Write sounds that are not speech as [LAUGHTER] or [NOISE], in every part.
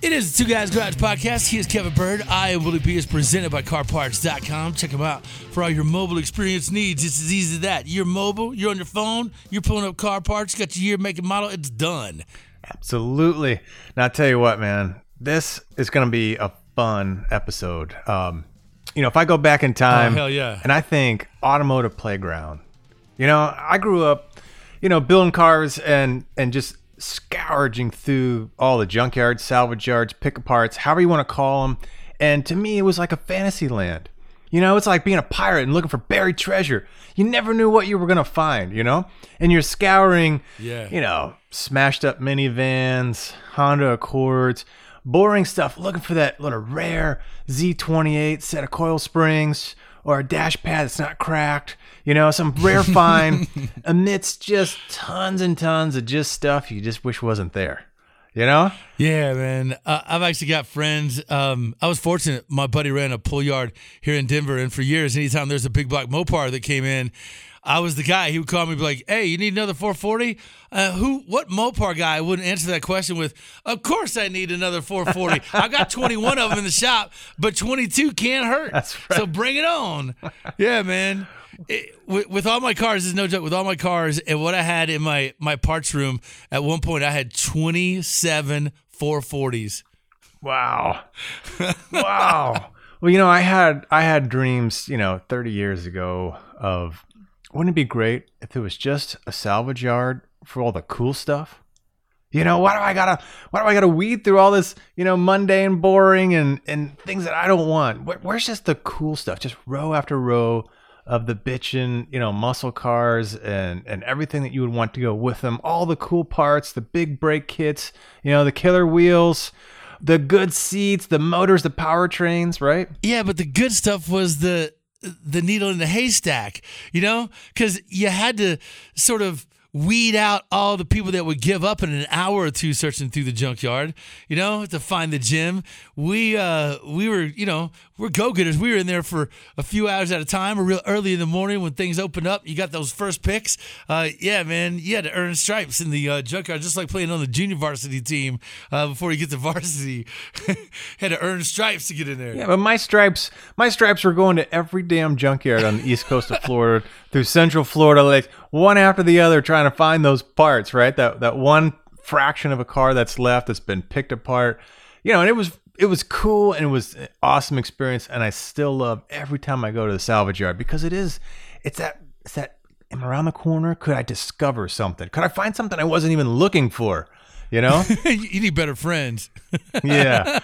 It is the Two Guys Garage Podcast. He is Kevin Bird. I am Willie B. is presented by CarParts.com. Check them out for all your mobile experience needs. It's as easy as that. You're mobile, you're on your phone, you're pulling up car parts, got your year, make, and model. It's done. Absolutely. Now, I tell you what, man, this is going to be a fun episode. Um, you know, if I go back in time, Oh, hell yeah. and I think automotive playground. You know, I grew up, you know, building cars and and just scourging through all the junkyards, salvage yards, pick aparts, however you want to call them. And to me, it was like a fantasy land. You know, it's like being a pirate and looking for buried treasure. You never knew what you were gonna find. You know, and you're scouring. Yeah. You know, smashed up minivans, Honda Accords, boring stuff, looking for that little rare Z28 set of coil springs or a dash pad that's not cracked. You know, some rare [LAUGHS] find amidst just tons and tons of just stuff you just wish wasn't there. You know? Yeah, man. Uh, I've actually got friends. Um, I was fortunate. My buddy ran a pull yard here in Denver, and for years, anytime there's a big black Mopar that came in, I was the guy. He would call me, be like, "Hey, you need another 440? Uh, who? What Mopar guy wouldn't answer that question with, "Of course, I need another 440. [LAUGHS] I've got 21 of them in the shop, but 22 can't hurt. That's right. So bring it on. yeah, man. It, with, with all my cars, is no joke. With all my cars and what I had in my my parts room, at one point I had 27 440s. Wow. [LAUGHS] wow. Well, you know, I had I had dreams, you know, 30 years ago of wouldn't it be great if it was just a salvage yard for all the cool stuff? You know, why do I gotta why do I gotta weed through all this, you know, mundane, boring and and things that I don't want? Where, where's just the cool stuff? Just row after row of the bitchin', you know, muscle cars and and everything that you would want to go with them. All the cool parts, the big brake kits, you know, the killer wheels, the good seats, the motors, the powertrains, right? Yeah, but the good stuff was the the needle in the haystack, you know, because you had to sort of weed out all the people that would give up in an hour or two searching through the junkyard, you know, to find the gym. We uh we were, you know, we're go-getters. We were in there for a few hours at a time or real early in the morning when things opened up. You got those first picks. Uh yeah, man, you had to earn stripes in the uh, junkyard just like playing on the junior varsity team uh, before you get to [LAUGHS] varsity. [LAUGHS] had to earn stripes to get in there. Yeah, but my stripes, my stripes were going to every damn junkyard on the east coast of Florida, [LAUGHS] through Central Florida, like one after the other, trying to find those parts. Right, that that one fraction of a car that's left that's been picked apart. You know, and it was it was cool and it was an awesome experience, and I still love every time I go to the salvage yard because it is, it's that it's that. Am I around the corner? Could I discover something? Could I find something I wasn't even looking for? You know? [LAUGHS] you need better friends. yeah.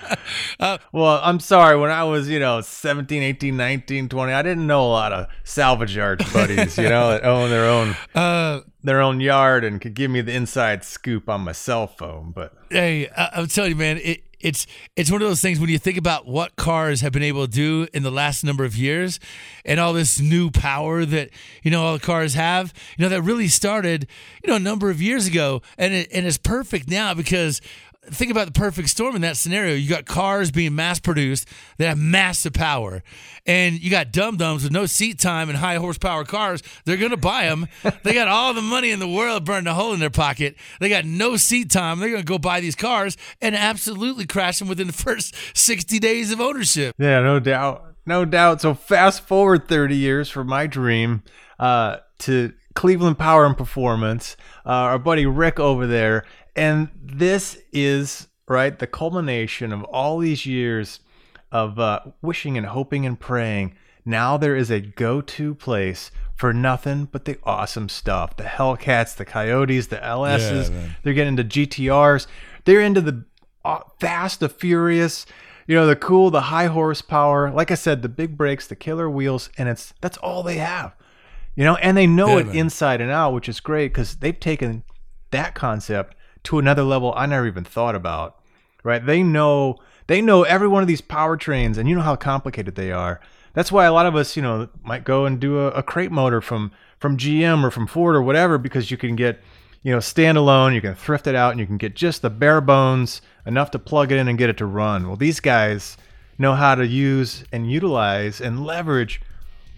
[LAUGHS] well, I'm sorry. When I was, you know, 17, 18, 19, 20, I didn't know a lot of salvage yard [LAUGHS] buddies, you know, that own their own Uh, their own yard and could give me the inside scoop on my cell phone. But hey, I, I'm telling you, man, it, it's it's one of those things when you think about what cars have been able to do in the last number of years, and all this new power that you know all the cars have. You know that really started, you know, a number of years ago, and it, and it's perfect now because think about the perfect storm in that scenario. You got cars being mass produced that have massive power, and you got dum dums with no seat time and high horsepower cars. They're gonna buy them. [LAUGHS] they got all the money in the world burning a hole in their pocket. They got no seat time. They're gonna go buy these cars and absolutely crash them within the first sixty days of ownership. yeah, no doubt. No doubt. So fast forward 30 years for my dream uh, to Cleveland Power and Performance, uh, our buddy Rick over there. And this is, right, the culmination of all these years of uh, wishing and hoping and praying. Now there is a go to place for nothing but the awesome stuff. The Hellcats, the Coyotes, the LSs. Yeah, they're getting into GTRs. They're into the uh, fast, the furious, you know, the cool, the high horsepower. Like I said, the big brakes, the killer wheels, and it's that's all they have. You know, and they know yeah, it man. inside and out, which is great because they've taken that concept to another level I never even thought about. Right? They know they know every one of these powertrains, and you know how complicated they are. That's why a lot of us, you know, might go and do a, a crate motor from from GM or from Ford or whatever because you can get, you know, standalone. You can thrift it out, and you can get just the bare bones enough to plug it in and get it to run. Well, these guys know how to use and utilize and leverage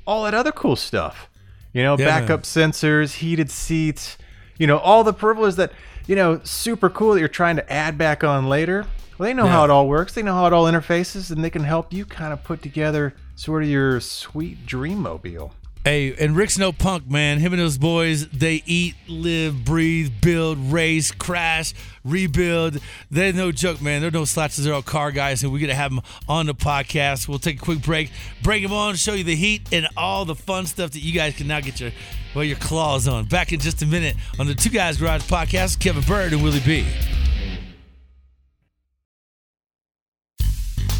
all that other cool stuff. You know, yeah, backup man. sensors, heated seats, you know, all the peripherals that, you know, super cool that you're trying to add back on later. Well, they know yeah. how it all works. They know how it all interfaces, and they can help you kind of put together sort of your sweet dream mobile. Hey, and Rick's no punk, man. Him and those boys, they eat, live, breathe, build, race, crash, rebuild. They're no joke, man. They're no slouches. They're all car guys, and we're going to have them on the podcast. We'll take a quick break, bring them on, show you the heat and all the fun stuff that you guys can now get your, well, your claws on. Back in just a minute on the Two Guys Garage podcast, Kevin Bird and Willie B.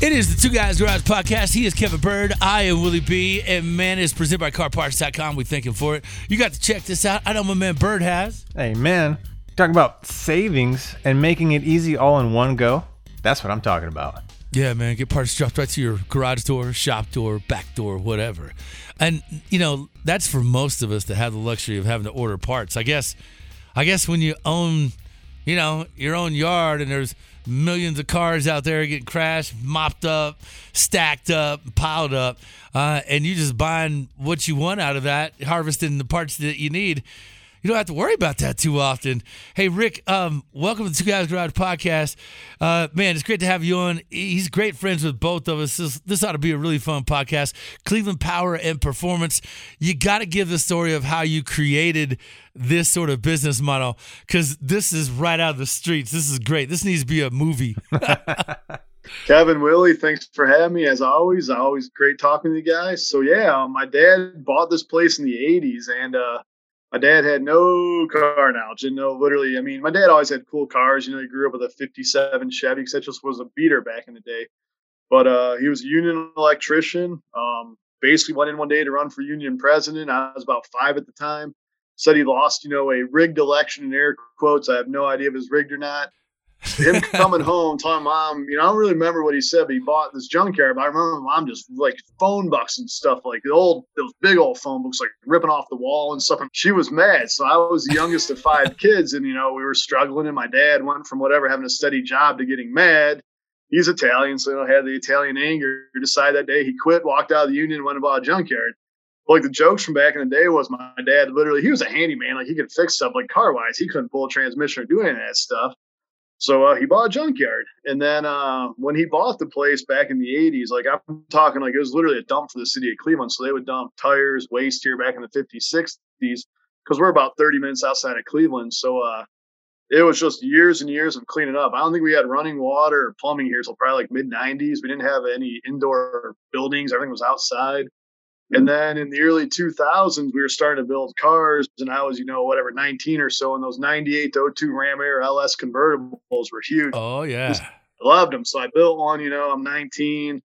It is the Two Guys Garage Podcast. He is Kevin Bird. I am Willie B. And man, it's presented by CarParts.com. We thank him for it. You got to check this out. I know my man Bird has. Hey, man. Talking about savings and making it easy all in one go. That's what I'm talking about. Yeah, man. Get parts dropped right to your garage door, shop door, back door, whatever. And, you know, that's for most of us that have the luxury of having to order parts. I guess, I guess when you own, you know, your own yard and there's millions of cars out there getting crashed, mopped up, stacked up, piled up, uh, and you just buying what you want out of that, harvesting the parts that you need. You don't have to worry about that too often. Hey, Rick, um, welcome to the Two Guys Garage podcast. Uh, man, it's great to have you on. He's great friends with both of us. This, this ought to be a really fun podcast. Cleveland Power and Performance. You got to give the story of how you created this sort of business model because this is right out of the streets. This is great. This needs to be a movie. [LAUGHS] Kevin Willie, thanks for having me. As always, always great talking to you guys. So yeah, my dad bought this place in the '80s, and uh, my dad had no car knowledge and no literally i mean my dad always had cool cars you know he grew up with a 57 chevy because that just was a beater back in the day. But uh, he was a union electrician um, basically went in one day to run for union president. I was about five at the time. Said he lost you know a rigged election in air quotes. I have no idea if it was rigged or not him [LAUGHS] coming home, telling mom, you know, I don't really remember what he said, but he bought this junkyard. But I remember mom just like phone books and stuff, like the old, those big old phone books, like ripping off the wall and stuff. And she was mad. So I was the youngest of five [LAUGHS] kids, and you know, we were struggling. And my dad went from whatever having a steady job to getting mad. He's Italian, so know, had the Italian anger. Decided that day he quit, walked out of the union, went and bought a junkyard like the jokes from back in the day was my dad literally he was a handyman like he could fix stuff like car wise he couldn't pull a transmission or do any of that stuff so uh, he bought a junkyard, and then uh, when he bought the place back in the '80s, like I'm talking, like it was literally a dump for the city of Cleveland. So they would dump tires, waste here back in the '50s, '60s, because we're about 30 minutes outside of Cleveland. So uh, it was just years and years of cleaning up. I don't think we had running water or plumbing here until probably like mid '90s. We didn't have any indoor buildings; everything was outside. And then in the early 2000s, we were starting to build cars, and I was, you know, whatever, 19 or so, and those 98 02 Ram Air LS convertibles were huge. Oh, yeah. Just loved them. So I built one, you know, I'm 19,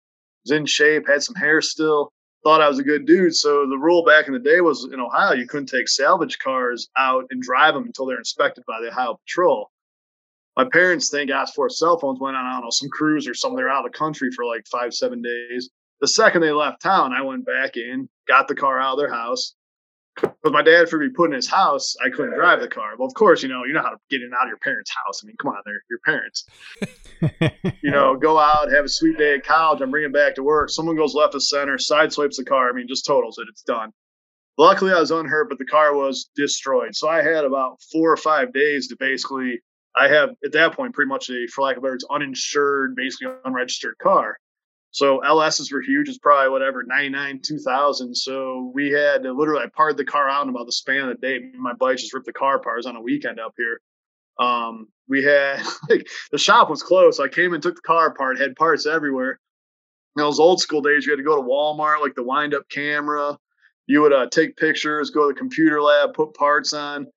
was in shape, had some hair still, thought I was a good dude. So the rule back in the day was in Ohio, you couldn't take salvage cars out and drive them until they're inspected by the Ohio Patrol. My parents think asked for cell phones went on, I don't know, some cruise or something. They're out of the country for like five, seven days the second they left town, I went back in, got the car out of their house. But my dad for me put in his house, I couldn't drive the car. Well, of course, you know, you know how to get in and out of your parents' house. I mean, come on, they're your parents. [LAUGHS] you know, go out, have a sweet day at college, I'm bringing back to work. Someone goes left of center, side swipes the car. I mean, just totals it. It's done. Luckily, I was unhurt, but the car was destroyed. So I had about four or five days to basically, I have at that point pretty much a, for lack of words, uninsured, basically unregistered car. So LSs were huge. It's probably whatever 99, 2000. So we had to literally, I parted the car out in about the span of the day. My bike just ripped the car apart. on a weekend up here. Um, we had [LAUGHS] like the shop was closed. So I came and took the car apart, had parts everywhere. In those old school days, you had to go to Walmart, like the wind up camera. You would uh, take pictures, go to the computer lab, put parts on.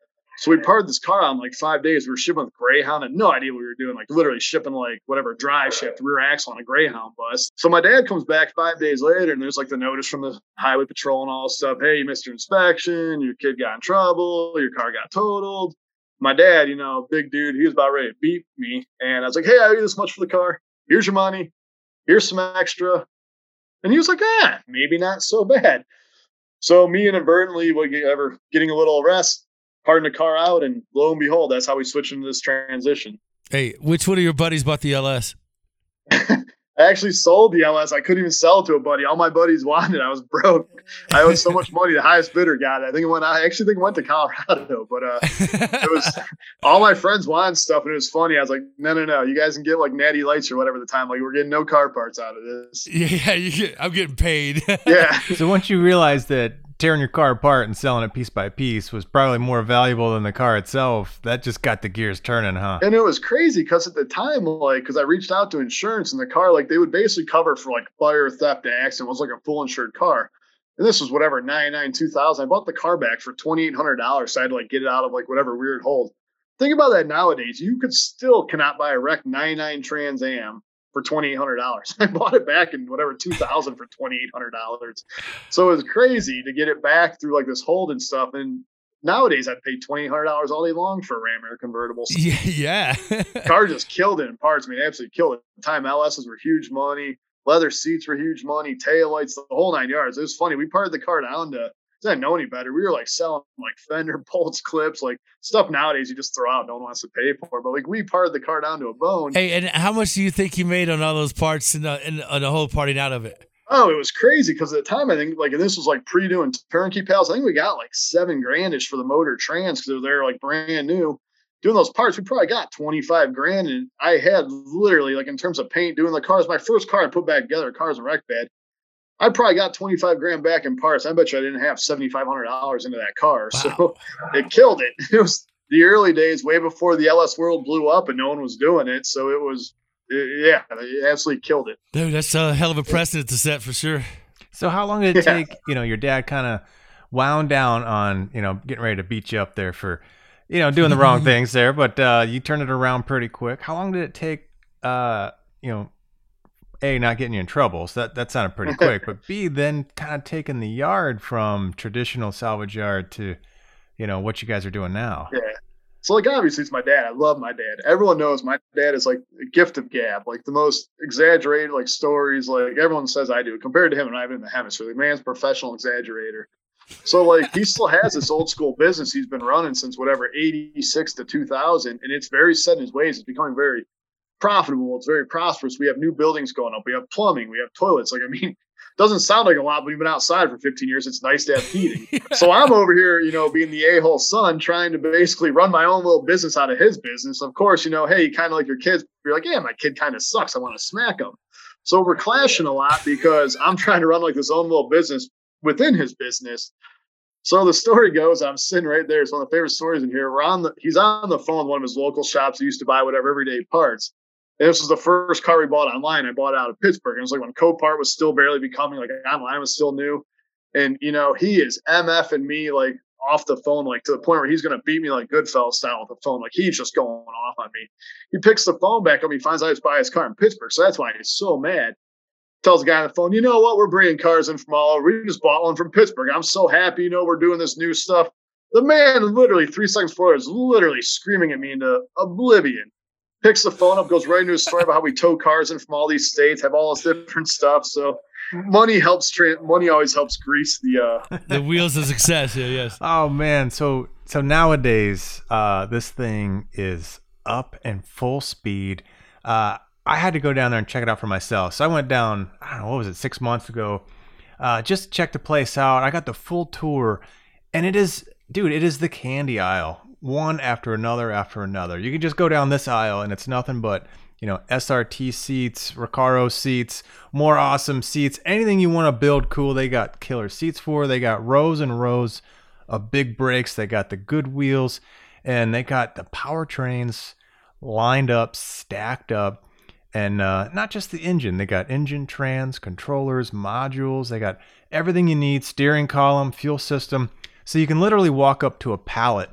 So we parted this car in like five days. We were shipping with Greyhound, and no idea what we were doing, like literally shipping like whatever drive shift, rear axle on a Greyhound bus. So my dad comes back five days later, and there's like the notice from the highway patrol and all stuff. Hey, you missed your inspection. Your kid got in trouble. Your car got totaled. My dad, you know, big dude, he was about ready to beat me. And I was like, hey, I owe you this much for the car. Here's your money. Here's some extra. And he was like, ah, maybe not so bad. So me inadvertently, whatever, getting a little rest, parting the car out, and lo and behold, that's how we switched into this transition. Hey, which one of your buddies bought the LS? [LAUGHS] I actually sold the LS. I couldn't even sell it to a buddy. All my buddies [LAUGHS] wanted. I was broke. I owed so much money. The highest bidder got it. I think it went. I actually think it went to Colorado, but uh, it was [LAUGHS] all my friends wanted stuff, and it was funny. I was like, no, no, no. You guys can get like Natty Lights or whatever at the time. Like we're getting no car parts out of this. Yeah, get, I'm getting paid. yeah. So once you realize that tearing your car apart and selling it piece by piece was probably more valuable than the car itself. That just got the gears turning, huh? And it was crazy because at the time, like, because I reached out to insurance and the car, like, they would basically cover for like fire, theft, accident. It was like a full insured car. And this was whatever, 99, 2000. I bought the car back for $2,800. So I had to like get it out of like whatever weird hold. Think about that nowadays. You could still cannot buy a wreck 99 Trans Am for twenty eight hundred dollars. [LAUGHS] I bought it back in whatever two thousand for twenty eight hundred dollars. So it was crazy to get it back through like this hold and stuff. And nowadays I'd pay twenty eight hundred dollars all day long for a Ram Air convertible. [LAUGHS] Yeah, [LAUGHS] car just killed it in parts. I mean, absolutely killed it. The time LSs were huge money. Leather seats were huge money. Tail lights, the whole nine yards. It was funny. We parted the car down to I didn't know any better. We were like selling like fender [LAUGHS] bolts, clips, like stuff nowadays you just throw out. No one wants to pay for. But like we parted the car down to a bone. Hey, and how much do you think you made on all those parts and the, and, and the whole parting out of it? Oh, it was crazy because at the time I think like and this was like pre doing turnkey pals. I think we got like seven grandish for the motor trans because they're like brand new. Doing those parts, we probably got 25 grand. And I had literally like in terms of paint, doing the cars, my first car I put back together, cars a wreck bed. I probably got 25 grand back in parts. I bet you I didn't have $7,500 into that car. Wow. So [LAUGHS] it killed it. [LAUGHS] It was the early days, way before the LS world blew up and no one was doing it. So it was, yeah, it absolutely killed it. Dude, that's a hell of a precedent to set for sure. So how long did it [LAUGHS] yeah. take, you know, your dad kind of wound down on, you know, getting ready to beat you up there for, you know, doing the wrong things there, but uh, you turned it around pretty quick. How long did it take, uh, you know, a not getting you in trouble. So that, that sounded pretty [LAUGHS] quick. But b then kind of taking the yard from traditional salvage yard to you know what you guys are doing now. Yeah. So like obviously it's my dad. I love my dad. Everyone knows my dad is like a gift of gab like the most exaggerated like stories like everyone says i do compared to him and i've been in the hemisphere. The man's professional exaggerator. So like he still has this old school business he's been running since whatever 86 to 2000 and it's very set in his ways. It's becoming very profitable. It's very prosperous. We have new buildings going up. We have plumbing. We have toilets. Like, I mean, [LAUGHS] doesn't sound like a lot, but we've been outside for 15 years. It's nice to have heating. [LAUGHS] yeah. So I'm over here, you know, being the a hole son, trying to basically run my own little business out of his business. Of course, you know, hey, you kind of like your kids, you're like, yeah, my kid kind of sucks. I want to smack him. So we're clashing a lot because I'm trying to run like this own little business within his business. So the story goes, I'm sitting right there. It's one of the favorite stories in here. We're on the he's on the phone, with one of his local shops. He used to buy whatever everyday parts. This was the first car we bought online. I bought it out of Pittsburgh. And it was like when Copart was still barely becoming like online was still new. And you know, he is MF and me like off the phone, like to the point where he's gonna beat me like Goodfellas style with the phone. Like he's just going off on me. He picks the phone back up, he finds out he's buying his car in Pittsburgh. So that's why he's so mad. Tells the guy on the phone, you know what? We're bringing cars in from all over. We just bought one from Pittsburgh. I'm so happy, you know, we're doing this new stuff. The man literally three seconds before is literally screaming at me into oblivion picks the phone up, goes right into a story about how we tow cars in from all these states, have all this different stuff. So money helps. Tra- money always helps grease the uh... [LAUGHS] the wheels of success. Yeah, yes. Oh man, so so nowadays, uh, this thing is up and full speed. Uh, I had to go down there and check it out for myself. So I went down. I don't know what was it, six months ago. Uh, just check the place out. I got the full tour, and it is, dude, it is the candy aisle one after another after another. You can just go down this aisle and it's nothing but you know SRT seats, Recaro seats, more awesome seats. Anything you want to build cool, they got killer seats for. They got rows and rows of big brakes. They got the good wheels, and they got the powertrains lined up, stacked up and uh, not just the engine. They got engine trans, controllers, modules. They got everything you need: steering column, fuel system. So you can literally walk up to a pallet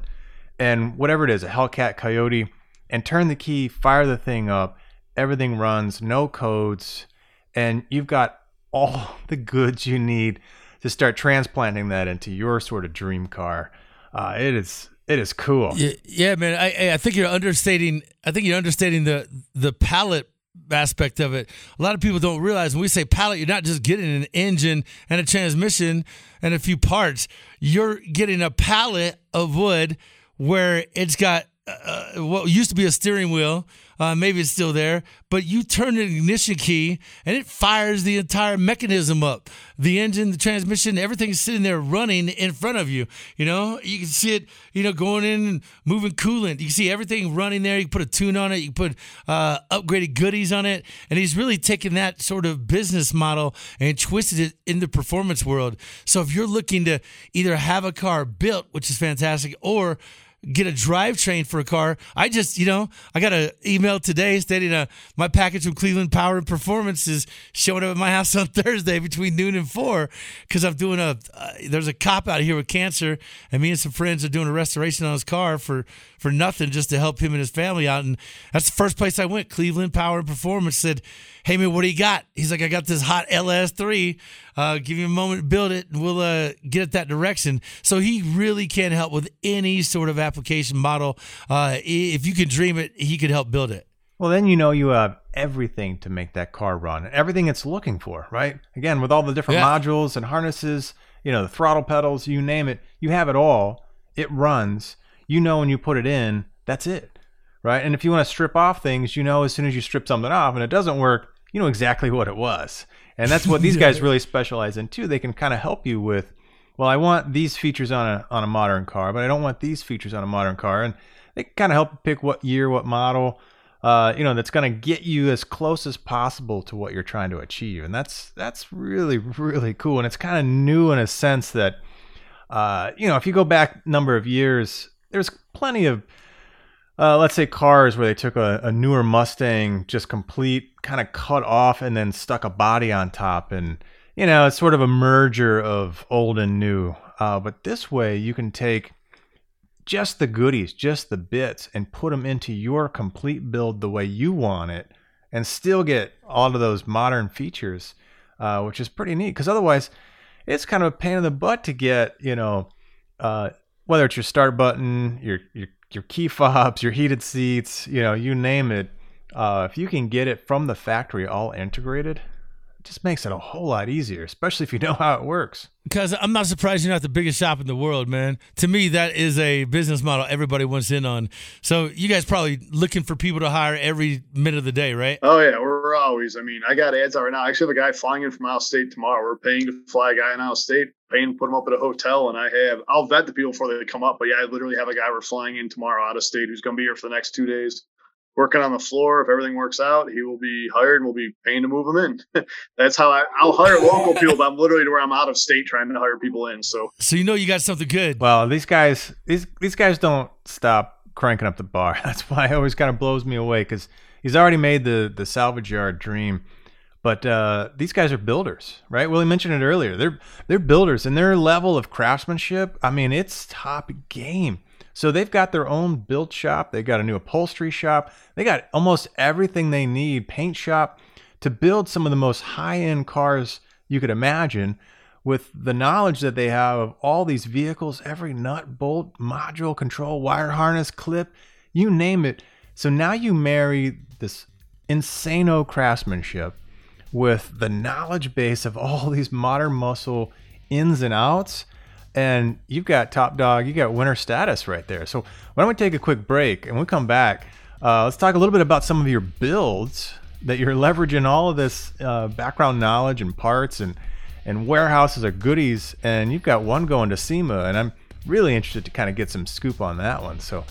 and whatever it is, a Hellcat Coyote, and turn the key, fire the thing up. Everything runs, no codes, and you've got all [LAUGHS] the goods you need to start transplanting that into your sort of dream car. Uh, it is it is cool. Yeah, yeah, man. I I think you're understating. I think you're understating the the pallet aspect of it. A lot of people don't realize when we say pallet, you're not just getting an engine and a transmission and a few parts. You're getting a pallet of wood where it's got uh, what used to be a steering wheel. Uh, maybe it's still there, but you turn the ignition key and it fires the entire mechanism up. The engine, the transmission, everything's sitting there running in front of you. You know, you can see it, you know, going in and moving coolant. You can see everything running there. You can put a tune on it. You can put uh, upgraded goodies on it. And he's really taken that sort of business model and twisted it in the performance world. So if you're looking to either have a car built, which is fantastic, or get a drivetrain for a car. I just, you know, I got an email today stating uh, my package from Cleveland Power and Performance is showing up at my [LAUGHS] house on Thursday between noon and four because I'm doing a. Uh, there's a cop out here with cancer, and me and some friends are doing a restoration on his car for for nothing just to help him and his family out. And that's the first place I went. Cleveland Power and Performance said, "Hey man, what do you got?" He's like, "I got this hot LS3. Uh, give you a moment build it, and we'll uh, get it that direction." So he really can help with any sort of application model. Uh, if you can dream it, he could help build it. Well, then you know you have everything to make that car run, everything it's looking for, right? Again, with all the different yeah. modules and harnesses, you know, the throttle pedals, you name it, you have it all. It runs you know when you put it in, that's it. Right? And if you want to strip off things, you know as soon as you strip something off and it doesn't work, you know exactly what it was. And that's what these [LAUGHS] guys really specialize in too. They can kind of help you with, well, I want these features on a on a modern car, but I don't want these features on a modern car. And they kind of help pick what year, what model, uh, you know, that's going to get you as close as possible to what you're trying to achieve. And that's that's really really cool. And it's kind of new in a sense that, uh, you know, if you go back number of years, there's plenty of uh, let's say cars where they took a, a newer Mustang, just complete, kind of cut off, and then stuck a body on top, and you know it's sort of a merger of old and new. Uh, but this way, you can take just the goodies, just the bits, and put them into your complete build the way you want it, and still get all of those modern features, uh, which is pretty neat. Because otherwise, it's kind of a pain in the butt to get, you know, uh, whether it's your start button, your your your key fobs, your heated seats, you know, you name it. Uh, if you can get it from the factory all integrated, it just makes it a whole lot easier, especially if you [LAUGHS] know how it works. Because I'm not surprised you're not the biggest shop in the world, man. To me, that is a business model everybody wants in on. So you guys probably looking for people to hire every minute of the day, right? Oh yeah, we're always. I mean, I got ads out right now. I actually have a guy flying in from out of state tomorrow. We're paying to fly a guy in out of state, paying to put them up at a hotel, and I have I'll vet the people before they come up. But yeah, I literally have a guy we're flying in tomorrow out of state who's going to be here for the next two days working on the floor. If everything works out, he will be hired and we'll be paying to move him in. [LAUGHS] That's how I I, will hire local people, but I'm literally to where I'm out of state trying to hire people in. So, so you know you got something good. Well, these guys, these these guys don't stop cranking up the bar. [LAUGHS] That's why it always kind of blows me away because he's already made the the salvage yard dream. But uh, these guys are builders, right? Well, Willie mentioned it earlier. They're they're builders, and their level of craftsmanship. I mean, it's top game. So they've got their own build shop. They've got a new upholstery shop. They got almost everything they need, paint shop to build some of the most high-end cars you could imagine with the knowledge that they have of all these vehicles, every nut, bolt, module, control, wire harness, clip, you name it. So now you marry this insano craftsmanship with the knowledge base of all [LAUGHS] these modern muscle ins and outs and you've got top dog, you got winner status right there. So why don't we take a quick break and we come back? Uh, let's talk a little bit about some of your builds that you're [LAUGHS] leveraging all of this uh, background knowledge and parts and and warehouses of goodies, and you've got one going to SEMA, and I'm really interested to kind of get some scoop on that one. So,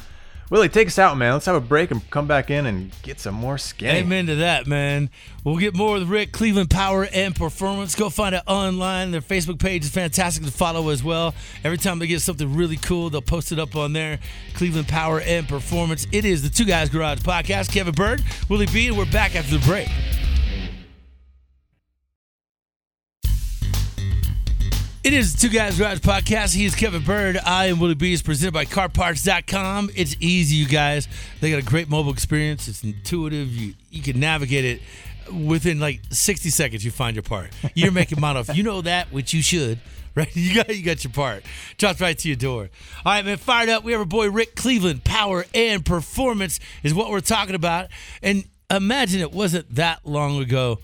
Willie, take us out, man. Let's have a break and come back in and get some more skin. Amen to that, man. We'll get more with Rick, Cleveland Power and Performance. Go find it online. Their Facebook page is fantastic to follow as well. Every time they get something really cool, they'll post it up on there. Cleveland Power and Performance. It is the Two Guys Garage podcast. Kevin Bird, Willie B, and we're back after the break. It is the Two Guys Garage Podcast. He is Kevin Bird. I am Willie B. It's presented by CarParts.com. It's easy, you guys. They got a great mobile experience. It's intuitive. You you can navigate it within like 60 seconds. You find your part. You're making model. If you know that, which you should, right? [LAUGHS] You got you got your part. Drops right to your door. All right, man. Fired up. We have our boy Rick Cleveland. Power and performance is what we're talking about. And imagine it wasn't that long ago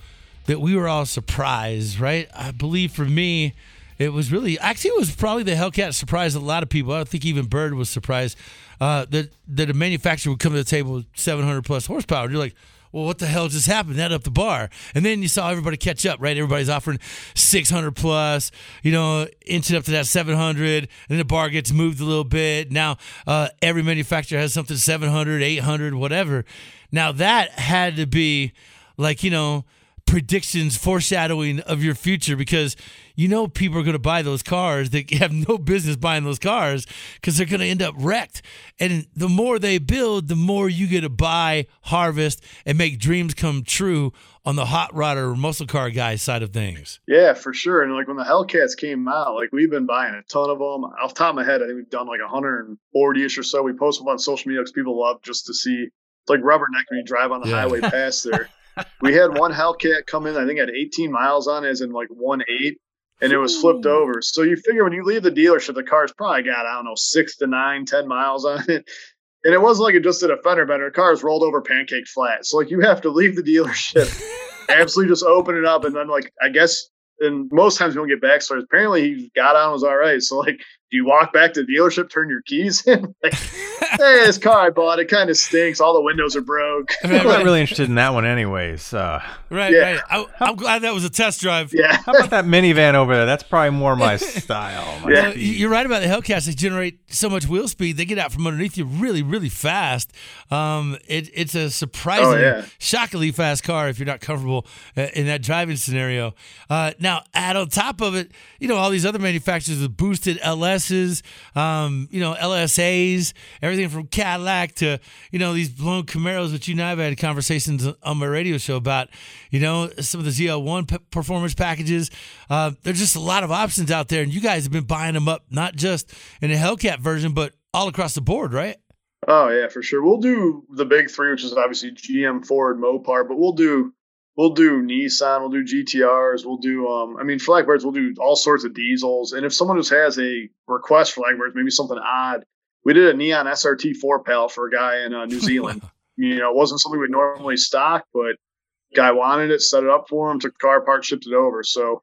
that we were all surprised, right? I believe for me it was really actually it was probably the Hellcat surprised a lot of people. I don't think even Bird was surprised uh, that that a manufacturer would come to the table with 700 plus horsepower. You're like, well, what the hell just happened? That up the bar, and then you saw everybody catch up. Right, everybody's offering 600 plus. You know, inching up to that 700, and then the bar gets moved a little bit. Now uh, every manufacturer has something 700, 800, whatever. Now that had to be like you know predictions, foreshadowing of your future because you know people are going to buy those cars that have no business buying those cars because they're going to end up wrecked. And the more they build, the more you get to buy, harvest, and make dreams come true on the hot rodder muscle car guy side of things. Yeah, for sure. And like when the Hellcats came out, like we've been buying a ton of them. Off the top of my head, I think we've done like 140 ish or so. We post them on social media because people love just to see. It's like rubberneck when you drive on the yeah. highway past there. [LAUGHS] we had one Hellcat come in, I think, had 18 miles on, it, as in like one eight, and it was flipped hmm. over. So you figure when you leave the dealership, the car's probably got, I don't know, six to nine, 10 miles on it. And it wasn't like it just did a fender bender. The car's rolled over pancake flat. So like you have to leave the dealership, [LAUGHS] absolutely just open it up, and then like I guess and most times we don't get backstories. Apparently, he got on was all right. So, like, do you walk back to the dealership, turn your keys in? [LAUGHS] like, [LAUGHS] hey, this car I bought, it kind of stinks. All the windows are broke. I'm not [LAUGHS] really interested in that one, anyways. Uh, right, yeah. right. I, am glad that was a test drive. Yeah. How about that minivan over there? That's probably more my style. My yeah. You're right about the Hellcats. They generate so much wheel speed. They get out from underneath you really, really fast. Um, it, it's a surprisingly, oh, yeah. shockingly fast car if you're not comfortable uh, in that driving scenario. Uh, now, add on top of it, you know, all these other manufacturers with boosted LSs, um, you know, LSAs, everything from Cadillac to, you know, these blown Camaros, which you and I have had conversations on my radio show about, you know, some of the ZL1 p- performance packages. Uh, there's just a lot of options out there, and you guys have been buying them up, not just in a Hellcat version, but all across the board, right? Oh yeah, for sure. We'll do the big three, which is obviously GM, Ford, Mopar, but we'll do we'll do Nissan, we'll do GTRs, we'll do um I mean Flagbirds, we'll do all sorts of diesels. And if someone just has a request for Flagbirds, maybe something odd, we did a neon SRT four pal for a guy in uh, New [LAUGHS] Zealand. you know, it wasn't something we'd normally stock, but guy wanted it, set it up for him, took car part, shipped it over. So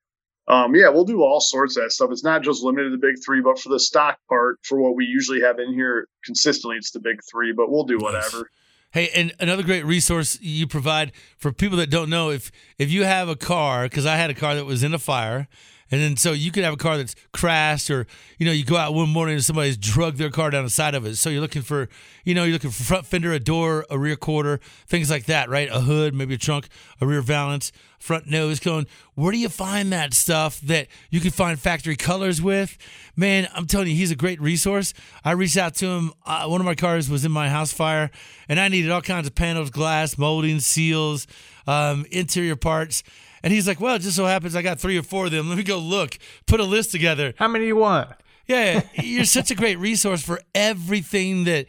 um, yeah, we'll do all sorts of that stuff. It's not just limited to the big three, but for the stock part, for what we usually have in here consistently, it's the big three. But we'll do whatever. Nice. Hey, and another great resource you provide for people that don't know if if you have a car, because I had a car that was in a fire, and then so you could have a car that's crashed, or you know, you go out one morning and somebody's drugged their car down the side of it. So you're looking for, you know, you're looking for front fender, a door, a rear quarter, things like that, right? A hood, maybe a trunk, a rear valance, front nose cone. Where do you find that stuff that you can find factory colors with? Man, I'm telling you, he's a great resource. I reached out to him. Uh, one of my cars was in my house fire, and I needed all kinds of panels, glass, molding, seals, um, interior parts and he's like, well, it just so happens I got three or four of them. Let me go look, put a list together. How many do you want? Yeah, [LAUGHS] you're such a great resource for everything that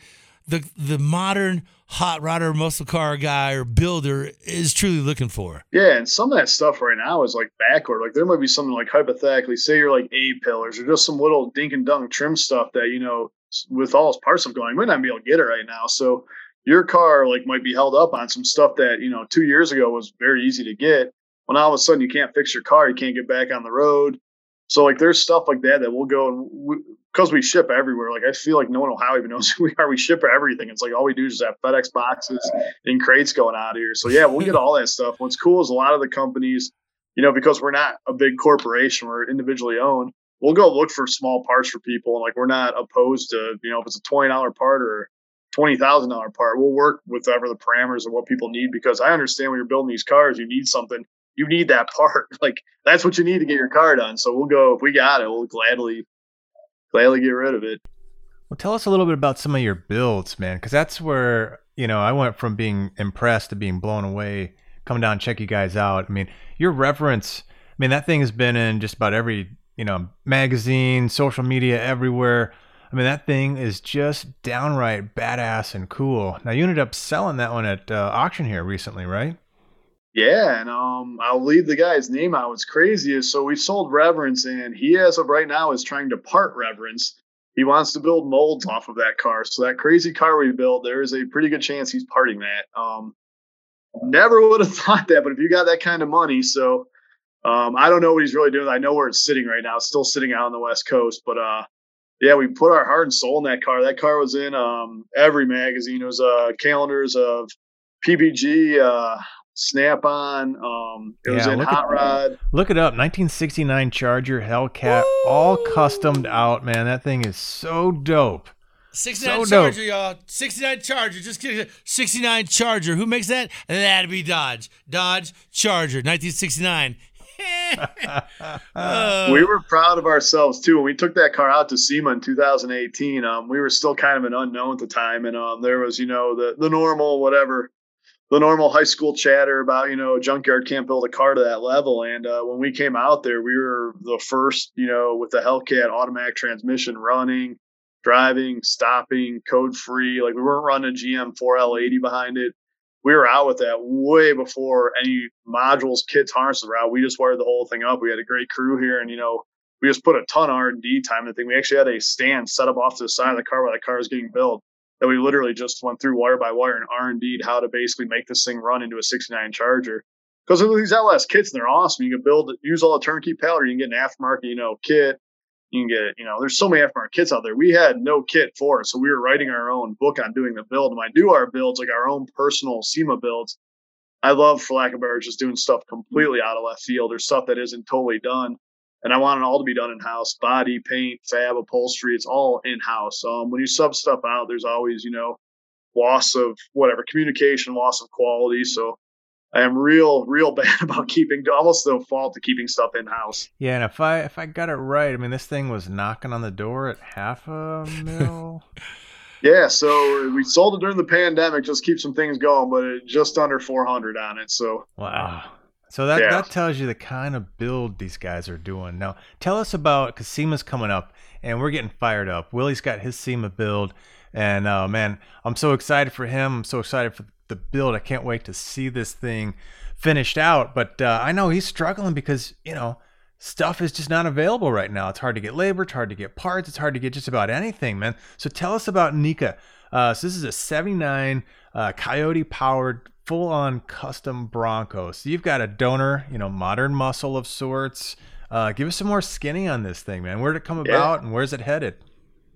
the the modern hot rodder muscle car guy or builder is truly looking for. Yeah, and some of that stuff right now is like backward. Like there might be something like hypothetically, say you're like A pillars or just some little dink and dunk trim stuff that you know with all its parts of going, might not be able to get it right now. So your car like might be held up on some stuff that you know two years ago was very easy to get when all of a sudden you can't fix your car, you can't get back on the road. So like there's stuff like that that we'll go and because we, we, ship everywhere. Like I feel like no one Ohio even [LAUGHS] knows who we are. We ship everything. It's like all we do is have FedEx boxes and crates going out here. So yeah, we'll get [LAUGHS] all that stuff. What's cool is a lot of the companies, you know, because we're not a big corporation, we're individually owned. we'll go look for small parts for people. And like we're not opposed to you know if it's a twenty dollar part or twenty thousand dollar part, we'll work with whatever the parameters of what people need because I understand when you're building these cars, you need something. You need that [LAUGHS] part. Like that's what you need to get your car done. So we'll go if we got it, we'll gladly gladly get rid of it. Well, tell us a little bit about some of your builds, man, because that's where you know I went from being impressed to being blown away. Coming down, check you guys out. I mean, your Reverence. I mean, that thing has been in just about every you know magazine, social media, everywhere. I mean, that thing is just downright badass and cool. Now, you ended up selling that one at uh, auction here recently, right? Yeah, and um, I'll leave the guy's name out. What's crazy so we sold Reverence, and he, as of right now, is trying to part Reverence. He wants to build molds off of that car. So that crazy car we built, there is a pretty good chance he's parting that. Um, never would have [LAUGHS] thought that, but if you got that kind of money, so um, I don't know what he's really doing. I know where it's sitting right now. It's still sitting out on the West Coast, but uh, yeah, we put our heart and soul in that car. That car was in um, every magazine. It was uh, calendars of PPG, uh, Snap on. Um, it yeah, was in Hot it, Rod. Look it up. 1969 Charger Hellcat, Woo! all customed out. Man, that thing is so dope. 69 so Charger, dope. y'all. 69 Charger. Just kidding. 69 Charger. Who makes that? That'd be Dodge. Dodge Charger, 1969. uh, [LAUGHS] we were proud of ourselves too. When we took that car out to SEMA in 2018, um, we were still kind of an unknown at the time, and um, there was, you know, the the normal whatever, the normal high school chatter about, you know, a junkyard can't build a car to that level. And uh, when we came out there, we were the first, you know, with the Hellcat automatic transmission running, driving, stopping, code free. Like we weren't running a GM 4L80 behind it we were out with that way before any modules, kits, harnesses were out. We just wired the whole thing up. We had a great crew here, and you know, we just put a ton of R and D time in the thing. We actually had a stand set up off to the side of the car while the car was getting built. That we literally just went through wire by wire and R and D how to basically make this thing run into a 69 Charger. Because these LS kits, they're awesome. You can build, use all the turnkey powder. you can get an aftermarket, you know, kit you can get, you know, there's so many aftermarket kits out there. We had no kit for it. So we were writing our own book on doing the build. And I do our builds, like our own personal SEMA builds, I love, for lack of better, just doing stuff completely out of left field or stuff that isn't totally done. And I want it all to be done in house body, paint, fab, upholstery. It's all in house. Um, when you sub stuff out, there's always, you know, loss of whatever communication, loss of quality. So I am real, real [LAUGHS] bad about keeping almost the fault to keeping stuff in house. Yeah, and if I if I got it right, I mean this thing was knocking on the door at half a mil. [LAUGHS] yeah, so we sold it during the pandemic, just keep some things going, but it just under four hundred on it. So wow. So that, yeah. that tells you the kind of build these guys are doing. Now, tell us about because SEMA's coming up and we're getting fired up. Willie's got his SEMA build, and uh, man, I'm so excited for him. I'm so excited for the build. I can't wait to see this thing finished out. But uh, I know he's struggling because, you know, stuff is just not available right now. It's hard to get labor, it's hard to get parts, it's hard to get just about anything, man. So tell us about Nika. Uh, so this is a 79 uh, Coyote powered full on custom Bronco. So you've got a donor, you know, modern muscle of sorts. Uh, give us some more skinny on this thing, man. Where did it come yeah. about and where's it headed?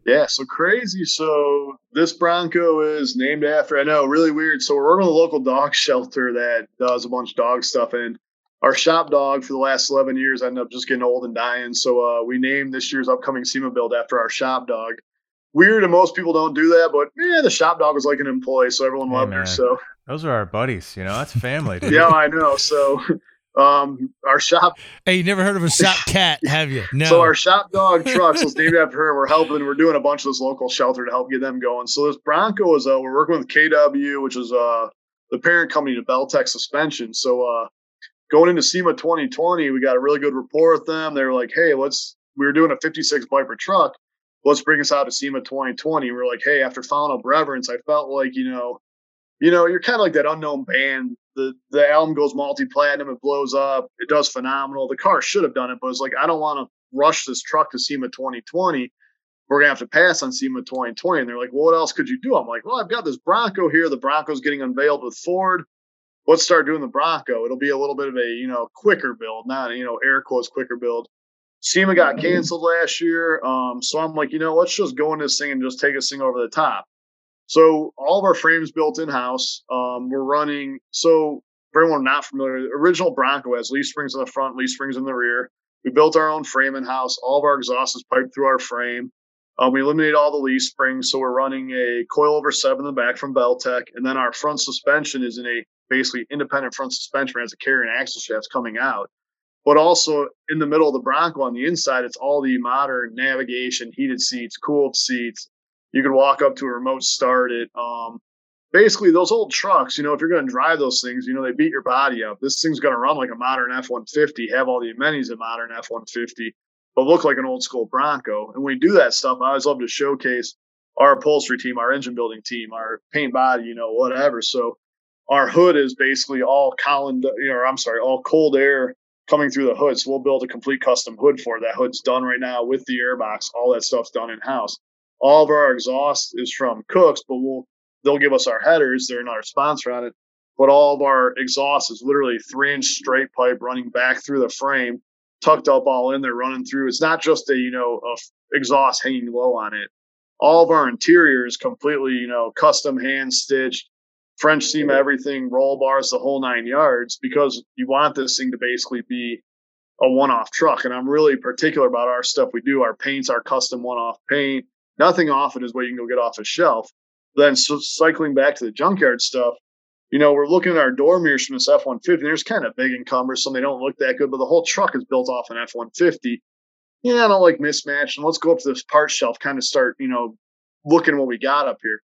Yeah, so crazy. So this Bronco is named after, I know, really weird. So we're working with a local dog [LAUGHS] shelter that does a bunch of dog stuff. And our shop dog for the last 11 years ended up just getting old and dying. So uh, we named this year's upcoming SEMA build after our shop dog. Weird, and most people don't do that, but yeah, the shop dog was like an employee, so everyone hey, loved man. her. So those are our buddies, you know, that's family. yeah, I know. So um, our shop. Hey, you never heard of a shop [LAUGHS] cat, have you? No. So our shop dog trucks was named after her. We're helping. We're doing a bunch of this local shelter to help get them going. So this Bronco is uh, we're working with KW, which is uh the parent company to Belltech Suspension. So uh, going into SEMA 2020, we got a really good rapport with them. They were like, hey, let's. We were doing a 56 Viper truck. Let's bring us out to SEMA 2020. We we're like, hey, after up Reverence, I felt like you know you know, you're kind of like that unknown band. The the album goes multi platinum, it blows up, it does phenomenal. The car should have done it, but it's like I don't want to rush this truck to SEMA 2020. We're gonna have to pass on SEMA 2020. And they're like, well, what else could you do? I'm like, well, I've got this Bronco here. The Bronco's getting unveiled with Ford. Let's start doing the Bronco. It'll be a little bit of a you know quicker build, not you know air quotes quicker build. SEMA got mm-hmm. canceled last year, um, so I'm like, you know, let's just go in this thing and just take this thing over the top. So all of our frames built in house. Um, we're running. So for anyone not familiar, original Bronco has leaf springs in the front, leaf springs in the rear. We built our own frame in house. All of our exhaust is piped through our frame. Um, we eliminate all the leaf springs, so we're running a coilover seven in the back from Belltech, and then our front suspension is in a basically independent front suspension as a carrier and axle shafts coming out. But also in the middle of the Bronco on the inside, it's all the modern navigation, heated seats, cooled seats. You can walk up to a remote start it. Um, basically, those old trucks, you know, if you're going to drive those things, you know, they beat your body up. This thing's going to run like a modern F 150, have all the amenities of modern F 150 but look like an old school Bronco. And when we do that stuff, I always love to showcase our upholstery team, our engine building team, our paint body, you know, whatever. So our hood is basically all column, you know, I'm sorry, all cold air coming through the hood. So we'll build a complete custom hood for it. That hood's done right now with the airbox. All that stuff's done in house. All of our exhaust is from Kooks, but we'll they'll give us our headers. They're not our sponsor on it. But all of our exhaust is literally three inch straight pipe running back through the frame tucked up all in there running through. It's not just a, you know, a exhaust hanging low on it. All of our interiors completely, you know, custom hand stitched, French seam everything, roll bars, the whole nine yards, because you want this thing to basically be a one off truck. And I'm really particular about our stuff we do. Our paints our custom one off paint. Nothing off it is what you can go get off a shelf. Then so cycling back to the junkyard stuff, you know, we're looking at our door mirrors from this F 150. They're kind of big and cumbersome. They don't look that good, but the whole truck is built off an F 150. Yeah, I don't like mismatch. And let's go up to this part shelf, kind of start, you know, looking what we got up here.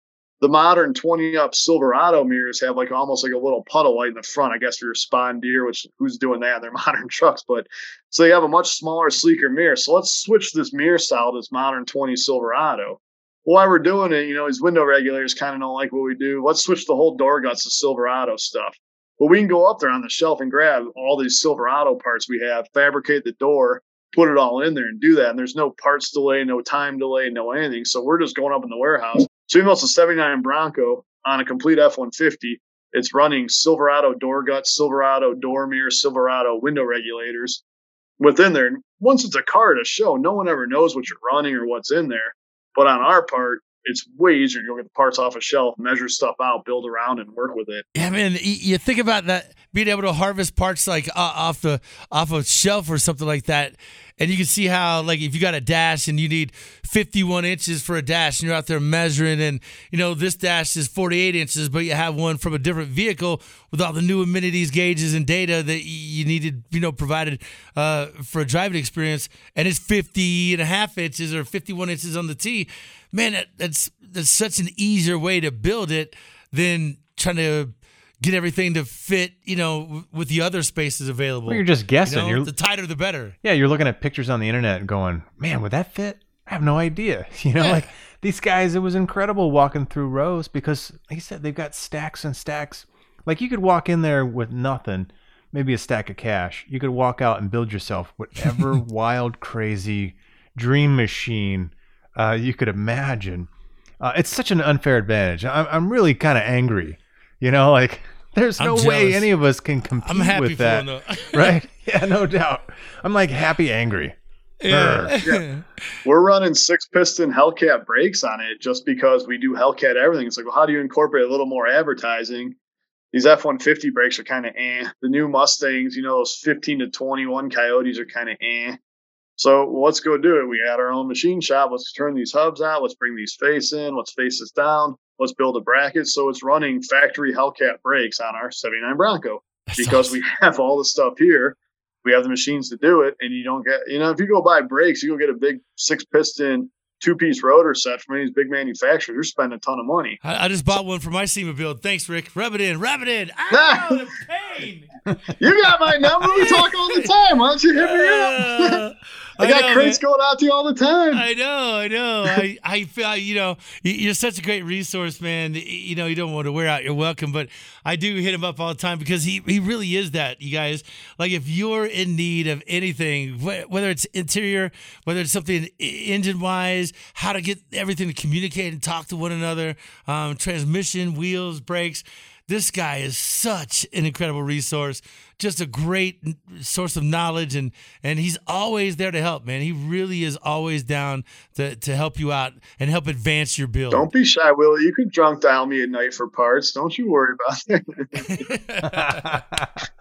The modern 20 up Silverado mirrors have like almost like a little puddle light in the front. I guess for your spawn deer, which who's doing that? They're [LAUGHS] modern trucks, but so you have a much smaller, sleeker mirror. So let's switch this mirror style to this modern 20 Silverado while we're doing it, you know, these window regulators kind of don't like what we do. Let's switch the whole door guts to Silverado stuff. But we can go up there on the shelf and grab all these Silverado parts we have, fabricate the door, put it all in there and do that. And there's no parts delay, no time delay, no anything. So we're just going up in the warehouse. So even though it's a 79 Bronco on a complete F 150, it's running Silverado door guts, Silverado door mirrors, Silverado window regulators within there. And once it's a car to show, no one ever knows what you're running or what's in there. But on our part, it's way easier to go get the parts off a shelf, measure stuff out, build around, and work with it. Yeah, man. You think about that being able to harvest parts like uh, off the off a shelf or something like that, and you can see how like if you got a dash and you need 51 inches for a dash, and you're out there measuring, and you know this dash is 48 inches, but you have one from a different vehicle with all the new amenities, gauges, and data that you needed, you know, provided uh, for a driving experience, and it's 50 and a half inches or 51 inches on the T man, that, that's that's such an easier way to build it than trying to get everything to fit, you know, with the other spaces available. Well, you're just guessing. You know, you're, the tighter, the better. Yeah, you're looking at pictures on the internet and going, man, would that fit? I have no idea. [LAUGHS] You know, yeah. like these guys, it was incredible walking through rows because, like I said, they've got stacks and stacks. Like you could walk in there with nothing, maybe a stack of cash. You could walk out and build yourself whatever [LAUGHS] wild, crazy dream machine uh, you could imagine. Uh, it's such an unfair advantage. I'm, I'm really kind of angry. You know, like [LAUGHS] there's no way any of us can compete with that, [LAUGHS] [LAUGHS] right? Yeah, no doubt. I'm like happy angry. Yeah. yeah. We're running six piston Hellcat brakes on it just because we do Hellcat everything. It's like, well, how do you incorporate a little more advertising? These F 150 brakes are kind of eh. The new Mustangs, you know, those 15 to 21 Coyotes are kind of eh. So let's go do it. We had our own machine shop. Let's turn these hubs out. Let's bring these face in. Let's face this down. Let's build a bracket. So it's running factory Hellcat brakes on our 79 Bronco That's because awesome. we [LAUGHS] have all the stuff here. We have the machines to do it. And you don't get, you know, if you go buy brakes, you go get a big six piston two piece rotor set from any of these big manufacturers. You're spending a ton of money. I, I just bought one for my SEMA build. Thanks, Rick. Rub it in, rub it in. [LAUGHS] Ah, pain. you got my number. We talk all the [LAUGHS] time. Why don't you hit me up? Uh, I, got know, crates man. going out to you all the time. I know, I know. I, I feel, you know, you're such a great resource, man. You know, you don't want to wear out You're welcome, but I do hit him up all the time because he, he really is that, you guys. Like, if you're in need of anything, whether it's interior, whether it's something engine wise, how to get everything to communicate and talk to one another, um, transmission, wheels, brakes, this guy is such an incredible resource just a great source of knowledge and and he's always there to help man he really is always down to, to help you out and help advance your build don't be shy willie you can drunk dial me at night for parts don't you worry about it [LAUGHS] [LAUGHS]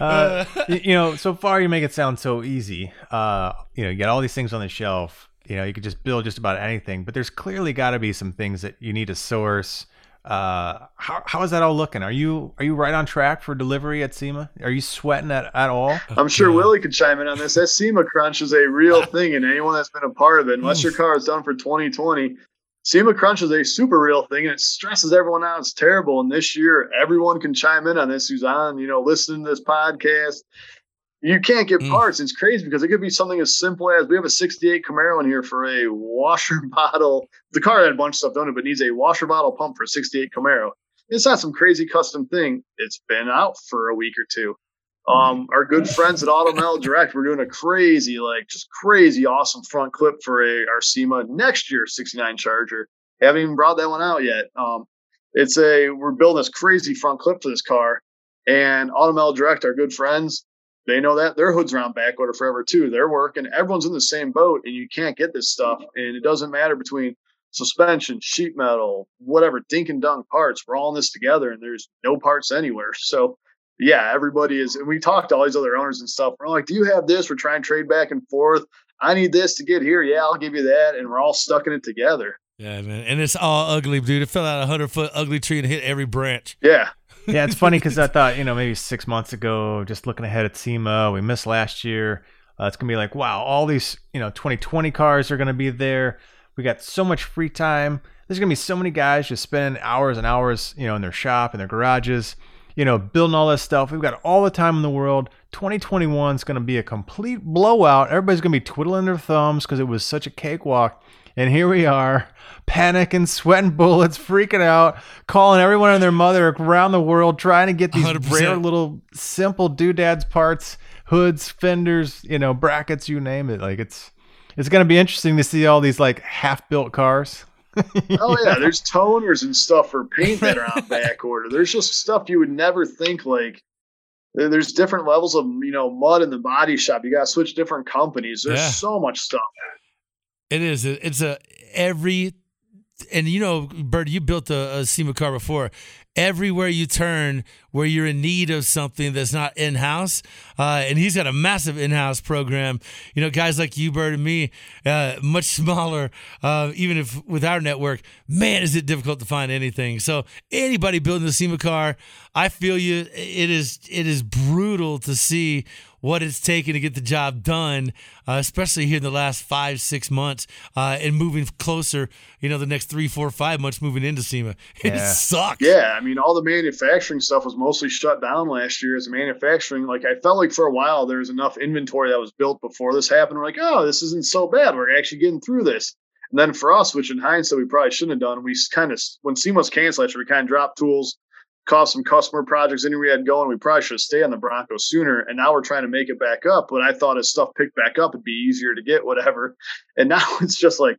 Uh, you, you know, so far you make it sound so easy. Uh, you know, you got all these things on the shelf. You know, you could just build just about anything, but there's clearly got to be some things that you need to source. Uh, how, how is that all looking? Are you are you right on track for delivery at SEMA? Are you sweating at, at all? [LAUGHS] I'm sure Willie could chime in on this. That SEMA crunch is a real [LAUGHS] thing, and anyone that's been a part of it, unless your car is done for 2020, SEMA crunch is a super real thing, and it stresses everyone out. It's terrible. And this year, everyone can chime in on this who's on, you know, listening to this podcast. You can't get Mm. parts. It's crazy because it could be something as simple as we have a 68 Camaro in here for a washer [LAUGHS] bottle. The car had a bunch of stuff done it, but needs a washer bottle pump for a 68 Camaro. It's not some crazy custom thing. It's been out for a week or two. Um, our good friends at Automel [LAUGHS] Direct, we're doing a crazy, like just crazy, awesome front clip for a our SEMA next year 69 Charger. Haven't even brought that one out yet. Um, it's a we're building this crazy front clip for this car, and Auto Metal Direct, our good friends, they know that their hood's around back order forever too. They're working. Everyone's in the same boat, and you can't get this stuff. And it doesn't matter between suspension, sheet metal, whatever, dink and dunk parts. We're all in this together, and there's no parts anywhere. [LAUGHS] So yeah, everybody is. And we talked to all these other owners and stuff. We're like, do you have this? We're trying to trade back and forth. I need this to get here. Yeah, I'll give you that. And we're all stuck in it together. Yeah, man. And it's all ugly, dude. It fell out a hundred foot ugly tree and hit every branch. Yeah. [LAUGHS] yeah, it's funny because I thought, you know, maybe six months ago, just looking ahead at SEMA, we missed last year. Uh, it's gonna be like, wow, all these, you know, 2020 cars are gonna be there. We got so much free time. There's gonna be so many guys just spending hours and hours, you know, in their shop and their garages, you know, building all this stuff. We've got all the time in the world. 2021 is gonna be a complete blowout. Everybody's gonna be twiddling their thumbs because it was such a cakewalk. And here we are, panicking, sweating bullets, freaking out, calling everyone and their mother around the world, trying to get these 100%. rare little simple doodads parts, hoods, fenders, you know, brackets, you name it. Like it's it's gonna be interesting to see all these like half built cars. [LAUGHS] Oh yeah, there's toners and stuff for paint that are on [LAUGHS] back order. There's just stuff you would never think like. There's different levels of you know mud in the body shop. You got to switch different companies. There's Yeah. so much stuff. It is. It's a every, and you know, Bird, you built a, a SEMA car before. Everywhere you turn, where you're in need of something that's not in house, uh, and he's got a massive in house program. You know, guys like you, Bird, and me, uh, much [LAUGHS] smaller. Uh, even if with our network, man, is it difficult to find anything. So anybody building a SEMA car, I feel you. It is. It is brutal to see what it's taken to get the job done, uh, especially here in the last five, six months, uh, and moving closer. You know, the next three, four, five months moving into SEMA. [LAUGHS] It Yeah. sucks. Yeah, I mean, all the manufacturing stuff was mostly shut down last year as manufacturing. Like, I felt like for a while there was enough inventory that was built before this happened. We're like, oh, this isn't so bad. We're actually getting through this. And then for us, which in hindsight we probably shouldn't have done, we kind of, when SEMA was canceled year, we kind of dropped tools, cost some customer projects in we had going. We probably should stay on the Broncos sooner. And now we're trying to make it back up. But I thought as stuff picked back up, it'd be easier to get whatever. And [LAUGHS] now it's just like,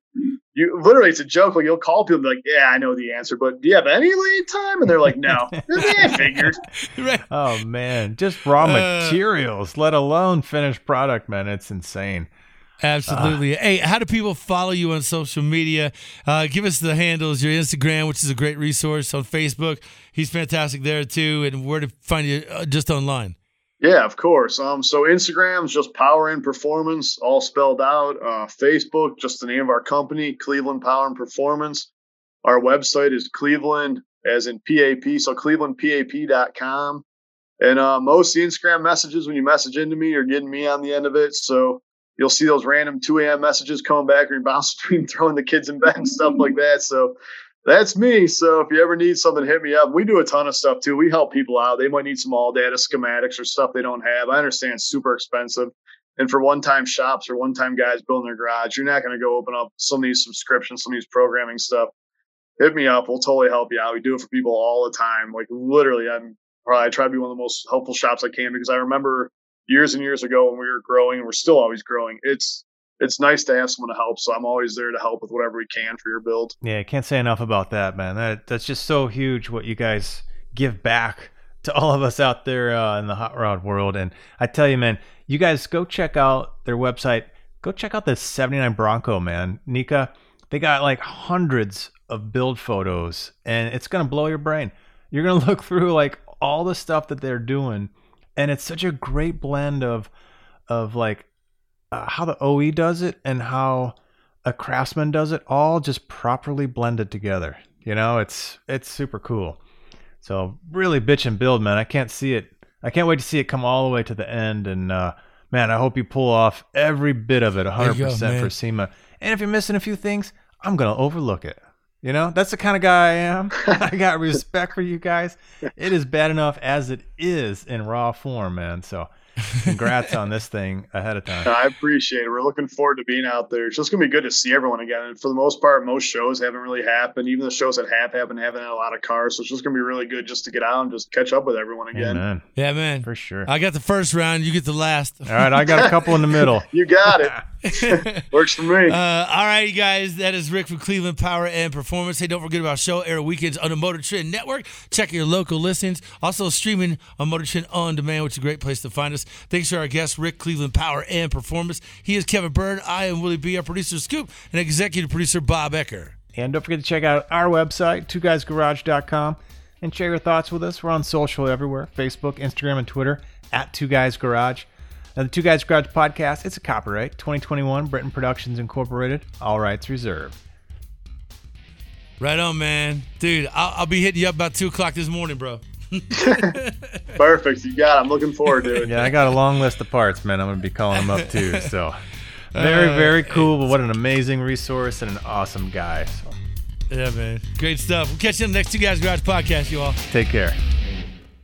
you literally, it's a joke. Like you'll call people and be like, yeah, I know the answer, but do you have any lead time? And they're like, no. [LAUGHS] I figured. [LAUGHS] Right. Oh man, just raw Uh, materials, let alone finished product, man. It's insane. Absolutely. hey, how do people follow you on social media? Uh, give us the handles, your Instagram, which is a great resource on Facebook. He's fantastic there too. And where to find you uh, just online. Yeah, of course. Um, so Instagram's just Power and Performance, all spelled out. Uh, Facebook, just the name of our company, Cleveland Power and Performance. Our website is Cleveland, as in PAP, so clevelandpap.com. And uh, most of the Instagram messages, when you message into me, are getting me on the end of it. So you'll see those random 2 a.m. messages coming back or you bounce [LAUGHS] between throwing the kids in bed and stuff like mm-hmm. that. So that's me. So if you ever need something, hit me up. We do a ton of stuff too. We help people out. They might need some ALLDATA schematics or stuff they don't have. I understand it's super expensive. And for one time shops or one time guys building their garage, you're not going to go open up some of these subscriptions, some of these programming stuff. Hit me up. We'll totally help you out. We do it for people all the time. Like literally, I'm probably I try to be one of the most helpful shops I can because I remember years and years ago when we were growing we're still always growing. It's it's nice to have someone to help. So I'm always there to help with whatever we can for your build. Yeah, can't say enough about that, man. That that's just so huge what you guys give back to all of us out there uh, in the hot rod world. And I tell you, man, you guys go check out their website. Go check out the 79 Bronco, man. Nika, they got like hundreds of build photos, and it's gonna blow your brain. You're gonna [LAUGHS] look through like all the stuff that they're doing, and it's such a great blend of of like uh, how the OE does it and how a craftsman does it, all just properly blended together. You know, it's it's super cool. So really bitch and build, man. I can't see it. I can't wait to see it come all the way to the end. And uh, man, I hope you pull off every bit of it, 100% go, for SEMA. And if you're missing a few things, I'm gonna overlook it. You know, that's the kind of guy I am. [LAUGHS] I got respect for you guys. It is bad enough as it is in raw form, man. So congrats on this thing ahead of time. [LAUGHS] I appreciate it. We're looking forward to being out there. It's just gonna be good to see everyone again. And for the most part, most shows haven't really happened. Even the shows that have happened haven't had a lot of cars. So it's just gonna be really good just to get out and just catch up with everyone again. Amen. Yeah, man. For sure. I got the first round. You get the last. All right, I got a couple in the middle. [LAUGHS] You got it. [LAUGHS] Works for me. Uh, all right, you guys. That is Rick from Cleveland Power and Performance. Hey, don't forget about show air weekends on the Motor Trend Network. Check your local listings. Also streaming on Motor Trend on demand, which is a great place to find us. Thanks to our guest Rick Cleveland Power and Performance. He is Kevin Byrne. I am Willie B. Our producer Scoop and executive producer Bob Ecker. And don't forget to check out our website, twoguysgarage.com, and share your thoughts with us. We're on social everywhere Facebook, Instagram, and Twitter at Two Guys Garage. Now, the Two Guys Garage podcast, it's a copyright 2021 Britain Productions Incorporated, all rights reserved. Right on, man. Dude, I'll, I'll be hitting you up about 2 o'clock this morning, bro. [LAUGHS] Perfect. You got it. I'm looking forward to it. Yeah, I got a long list of parts, man. I'm going to be calling them up too. So, [LAUGHS] very, very cool. But what an amazing resource and an awesome guy. So, Yeah, man. Great stuff. We'll catch you on the next Two Guys Garage podcast, you all. take care.